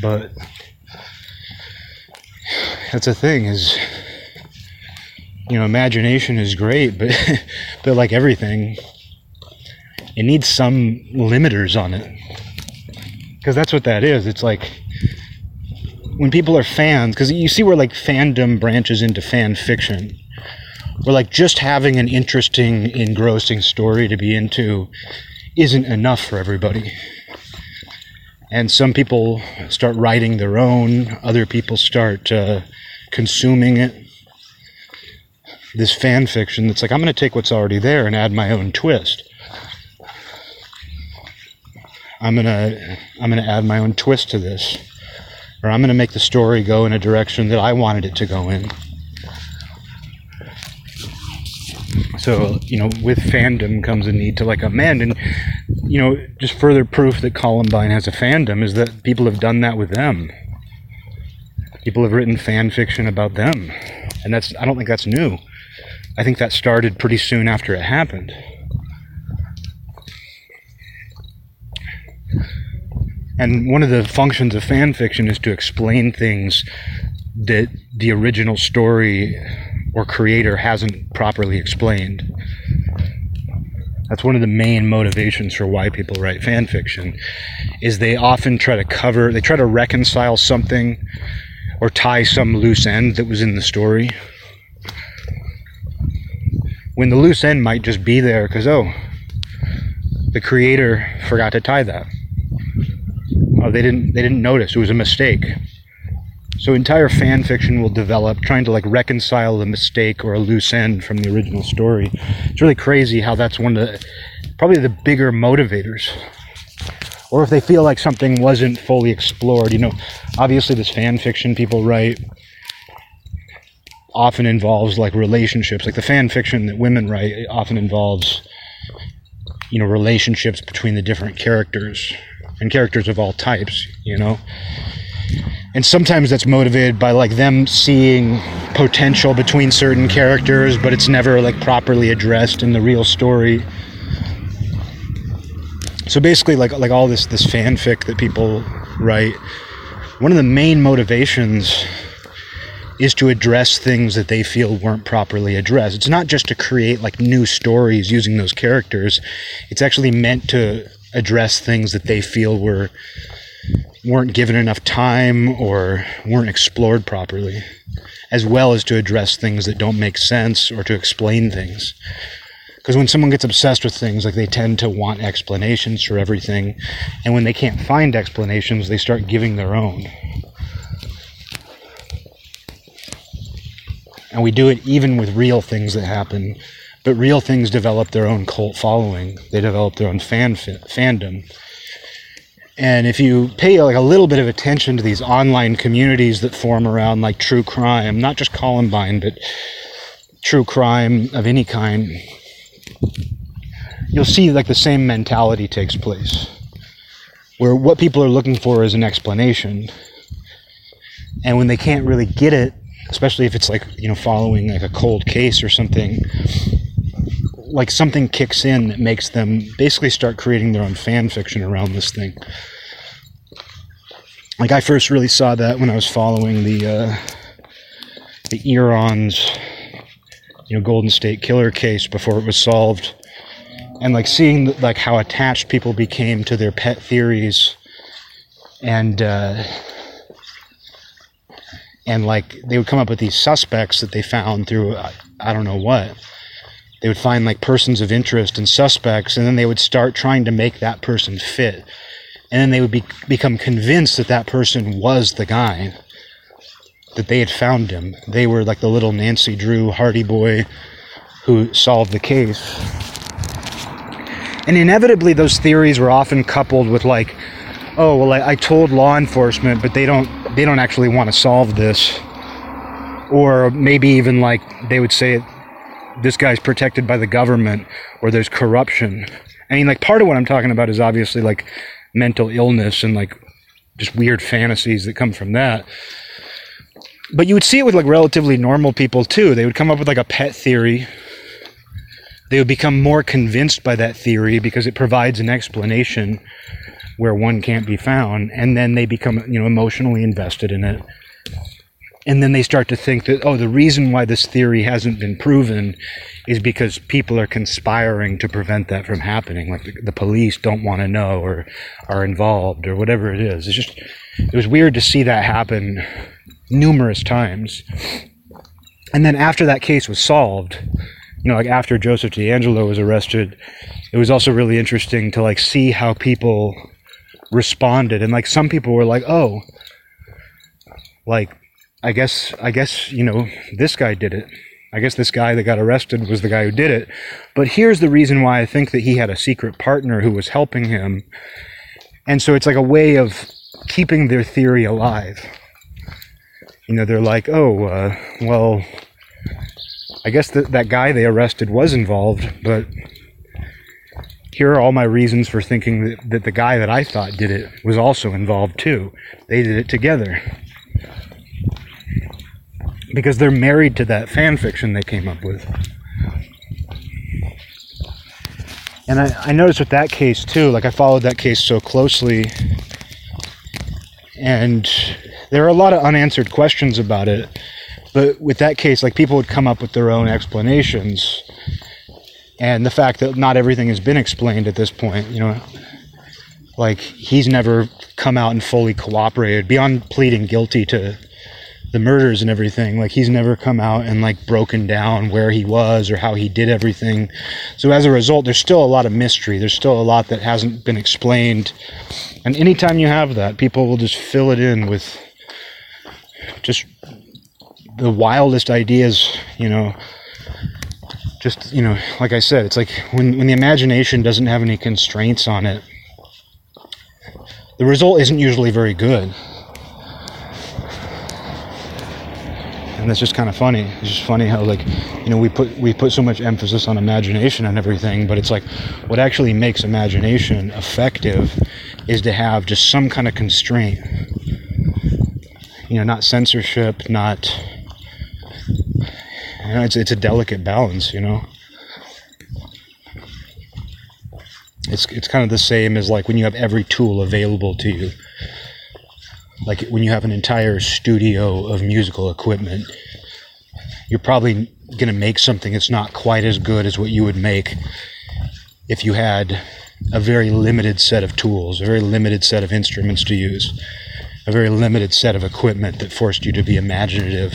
But that's a thing is you know, imagination is great, but but like everything, it needs some limiters on it. Because that's what that is. It's like when people are fans, because you see where like fandom branches into fan fiction, where like just having an interesting, engrossing story to be into isn't enough for everybody. And some people start writing their own, other people start uh, consuming it this fan fiction that's like I'm going to take what's already there and add my own twist. I'm to I'm going to add my own twist to this or I'm going to make the story go in a direction that I wanted it to go in. So, you know, with fandom comes a need to like amend and you know, just further proof that Columbine has a fandom is that people have done that with them. People have written fan fiction about them. And that's I don't think that's new. I think that started pretty soon after it happened. And one of the functions of fan fiction is to explain things that the original story or creator hasn't properly explained. That's one of the main motivations for why people write fan fiction is they often try to cover, they try to reconcile something or tie some loose end that was in the story when the loose end might just be there because oh the creator forgot to tie that oh they didn't they didn't notice. It was a mistake. So entire fan fiction will develop trying to like reconcile the mistake or a loose end from the original story. It's really crazy how that's one of the probably the bigger motivators. Or if they feel like something wasn't fully explored you know obviously this fan fiction people write often involves like relationships. Like the fan fiction that women write often involves you know relationships between the different characters and characters of all types you know and sometimes that's motivated by like them seeing potential between certain characters but it's never like properly addressed in the real story so basically like like all this this fanfic that people write one of the main motivations is to address things that they feel weren't properly addressed. It's not just to create like new stories using those characters. It's actually meant to address things that they feel were weren't given enough time or weren't explored properly, as well as to address things that don't make sense or to explain things. Because when someone gets obsessed with things, like they tend to want explanations for everything, and when they can't find explanations, they start giving their own. and we do it even with real things that happen. But real things develop their own cult following. They develop their own fan fandom. And if you pay like a little bit of attention to these online communities that form around like true crime, not just Columbine, but true crime of any kind, you'll see like the same mentality takes place. Where what people are looking for is an explanation. And when they can't really get it, especially if it's like you know following like a cold case or something like something kicks in that makes them basically start creating their own fan fiction around this thing like I first really saw that when I was following the uh, the EAR-ONS you know Golden State Killer case before it was solved, and like seeing like how attached people became to their pet theories, and uh, and like they would come up with these suspects that they found through I don't know what. They would find like persons of interest and suspects, and then they would start trying to make that person fit, and then they would be, become convinced that that person was the guy that they had found him. They were like the little Nancy Drew Hardy boy who solved the case. And inevitably, those theories were often coupled with like, oh well, I, I told law enforcement, but they don't they don't actually want to solve this. Or maybe even like they would say this guy's protected by the government or there's corruption. I mean, like part of what I'm talking about is obviously like mental illness and like just weird fantasies that come from that but you would see it with like relatively normal people too. They would come up with like a pet theory. They would become more convinced by that theory because it provides an explanation where one can't be found, and then they become you know emotionally invested in it. And then they start to think that oh, the reason why this theory hasn't been proven is because people are conspiring to prevent that from happening. Like the, the police don't want to know or are involved or whatever it is. It's just it was weird to see that happen numerous times. And then after that case was solved, you know, like after Joseph DeAngelo was arrested, it was also really interesting to like see how people responded. And like some people were like, oh, like, I guess, I guess, you know, this guy did it. I guess this guy that got arrested was the guy who did it. But here's the reason why I think that he had a secret partner who was helping him. And so it's like a way of keeping their theory alive you know, they're like, oh, uh, well, I guess that that guy they arrested was involved, but here are all my reasons for thinking that, that the guy that I thought did it was also involved too. They did it together. Because they're married to that fan fiction they came up with. And I, I noticed with that case too, like I followed that case so closely. And there are a lot of unanswered questions about it. But with that case, like people would come up with their own explanations. And the fact that not everything has been explained at this point, you know, like he's never come out and fully cooperated beyond pleading guilty to the murders and everything. Like he's never come out and like broken down where he was or how he did everything. So as a result, there's still a lot of mystery. There's still a lot that hasn't been explained. And anytime you have that, people will just fill it in with just the wildest ideas, you know. Just, you know, like I said, it's like when, when the imagination doesn't have any constraints on it, the result isn't usually very good. And that's just kind of funny. It's just funny how like you know we put we put so much emphasis on imagination and everything, but it's like what actually makes imagination effective is to have just some kind of constraint you know, not censorship, not. You know, it's it's a delicate balance, you know. It's it's kind of the same as like when you have every tool available to you. Like when you have an entire studio of musical equipment, you're probably going to make something that's not quite as good as what you would make if you had a very limited set of tools, a very limited set of instruments to use a very limited set of equipment that forced you to be imaginative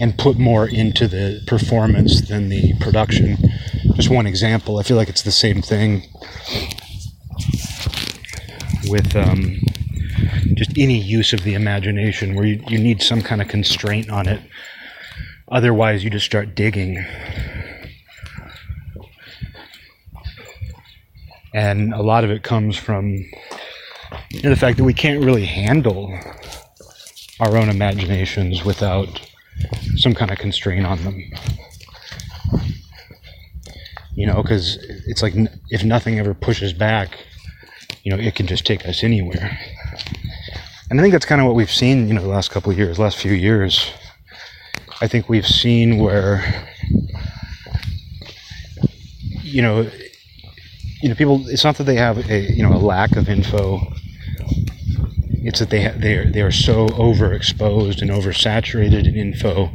and put more into the performance than the production. Just one example. I feel like it's the same thing with um, just any use of the imagination where you, you need some kind of constraint on it. Otherwise, you just start digging. And a lot of it comes from and the fact that we can't really handle our own imaginations without some kind of constraint on them. You know, because it's like if nothing ever pushes back, you know, it can just take us anywhere. And I think that's kind of what we've seen, you know, the last couple of years, last few years. I think we've seen where, you know, you know, people. It's not that they have a you know a lack of info It's that they they are, they are so overexposed and oversaturated in info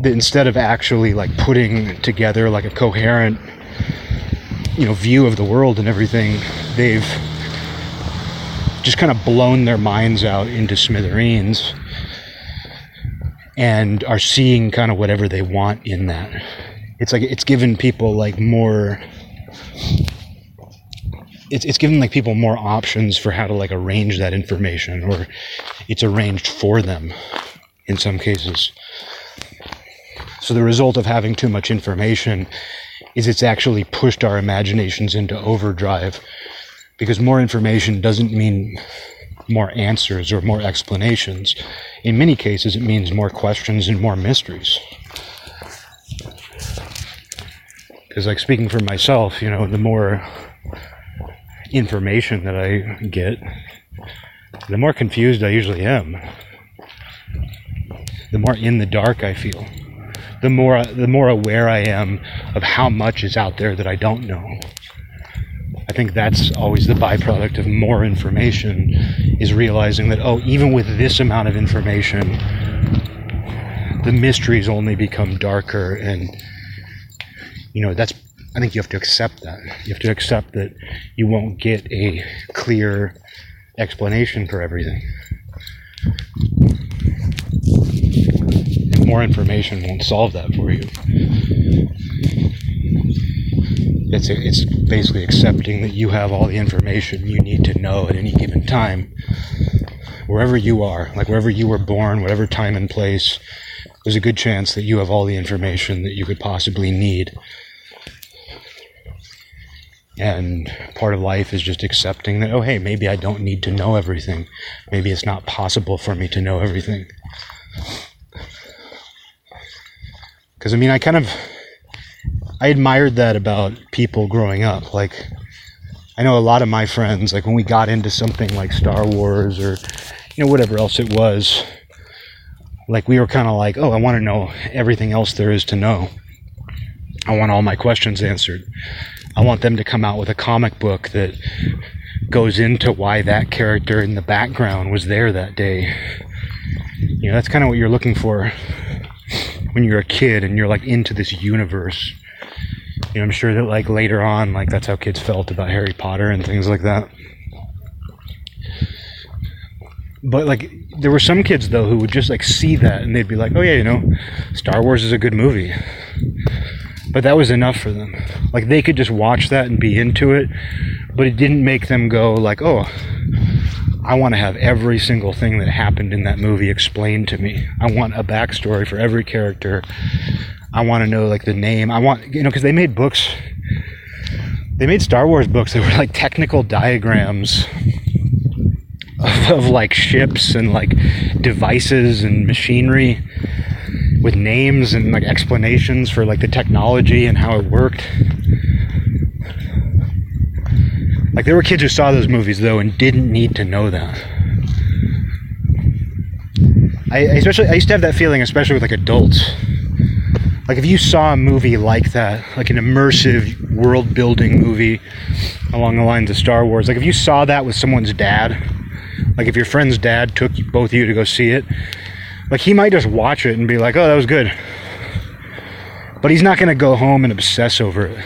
that instead of actually like putting together like a coherent you know view of the world and everything, they've just kind of blown their minds out into smithereens and are seeing kind of whatever they want in that. It's like it's given people like more it's, it's given like people more options for how to like arrange that information or it's arranged for them in some cases so the result of having too much information is it's actually pushed our imaginations into overdrive because more information doesn't mean more answers or more explanations in many cases it means more questions and more mysteries because like speaking for myself you know the more information that I get, the more confused I usually am. The more in the dark I feel. The more the more aware I am of how much is out there that I don't know. I think that's always the byproduct of more information is realizing that oh even with this amount of information the mysteries only become darker and you know that's I think you have to accept that. You have to accept that you won't get a clear explanation for everything. And more information won't solve that for you. It's, a, it's basically accepting that you have all the information you need to know at any given time. Wherever you are, like wherever you were born, whatever time and place, there's a good chance that you have all the information that you could possibly need and part of life is just accepting that, oh, hey, maybe I don't need to know everything. Maybe it's not possible for me to know everything. Because, I mean, I kind of. I admired that about people growing up. Like, I know a lot of my friends, like when we got into something like Star Wars or, you know, whatever else it was, like we were kind of like, oh, I want to know everything else there is to know. I want all my questions answered. I want them to come out with a comic book that goes into why that character in the background was there that day. You know, that's kind of what you're looking for when you're a kid and you're like into this universe. You know, I'm sure that like later on, like that's how kids felt about Harry Potter and things like that. But like, there were some kids though who would just like see that and they'd be like, "Oh yeah, you know, Star Wars is a good movie." But that was enough for them. Like they could just watch that and be into it, but it didn't make them go like, "Oh, I want to have every single thing that happened in that movie explained to me. I want a backstory for every character. I want to know like the name. I want you know because they made books. They made Star Wars books that were like technical diagrams of, of like ships and like devices and machinery with names and like explanations for like the technology and how it worked. Like there were kids who saw those movies though and didn't need to know that. I especially I used to have that feeling, especially with like adults. Like if you saw a movie like that, like an immersive world building movie along the lines of Star Wars, like if you saw that with someone's dad, like if your friend's dad took both of you to go see it, like he might just watch it and be like, "Oh, that was good," but he's not going to go home and obsess over it.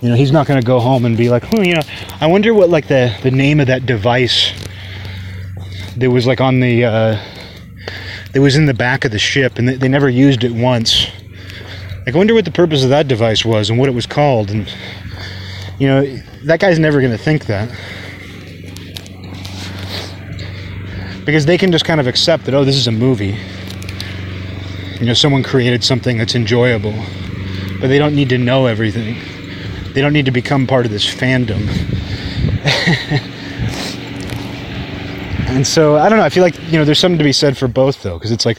You know, he's not going to go home and be like, "Oh, you know, I wonder what like the the name of that device that was like on the uh, that was in the back of the ship, and they, they never used it once." Like, I wonder what the purpose of that device was and what it was called, and you know, that guy's never going to think that. because they can just kind of accept that oh this is a movie. You know someone created something that's enjoyable but they don't need to know everything. They don't need to become part of this fandom. And so i don't know i feel like you know there's something to be said for both though because it's like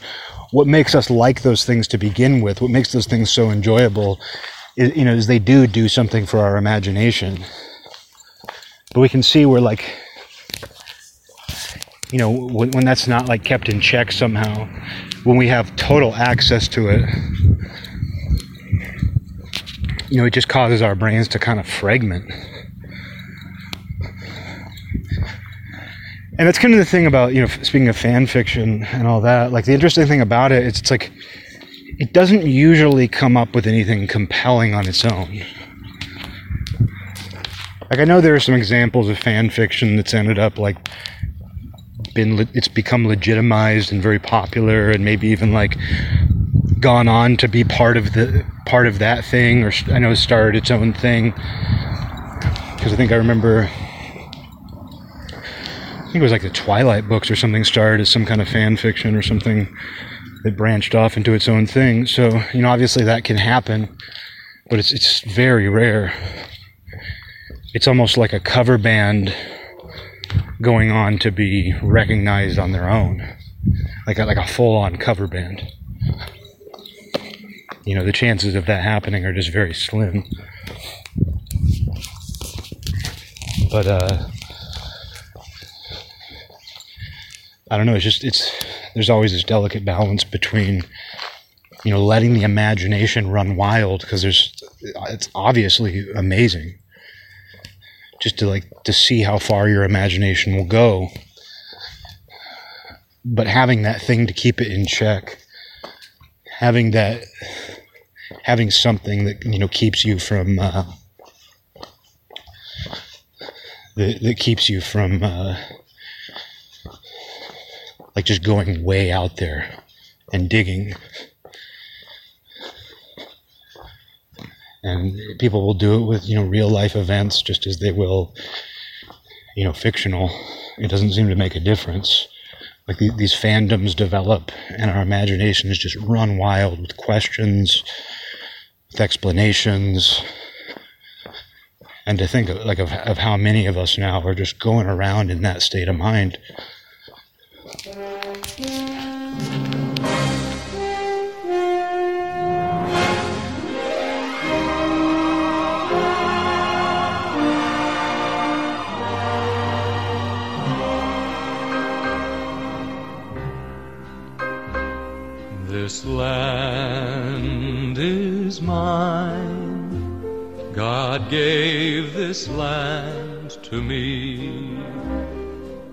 what makes us like those things to begin with what makes those things so enjoyable is, you know is they do do something for our imagination but we can see where like you know, when, when that's not like kept in check somehow, when we have total access to it, you know, it just causes our brains to kind of fragment. And that's kind of the thing about you know speaking of fan fiction and all that like the interesting thing about it is it's like it doesn't usually come up with anything compelling on its own. Like i know there are some examples of fan fiction that's ended up like been it's become legitimized and very popular and maybe even like gone on to be part of the part of that thing or i know started its own thing. Because i think i remember I think it was like the Twilight books or something started as some kind of fan fiction or something that branched off into its own thing. So, you know, obviously that can happen, but it's it's very rare. It's almost like a cover band going on to be recognized on their own. Like a, like a full-on cover band. You know, the chances of that happening are just very slim. But uh I don't know. It's just it's there's always this delicate balance between you know letting the imagination run wild because there's it's obviously amazing just to like to see how far your imagination will go but having that thing to keep it in check having that having something that you know keeps you from uh, that, that keeps you from uh, like just going way out there and digging. And people will do it with, you know, real life events just as they will, you know, fictional. It doesn't seem to make a difference. Like the, these fandoms develop and our imaginations just run wild with questions, with explanations. And to think of, like of, of how many of us now are just going around in that state of mind this land is mine. God gave this land to me.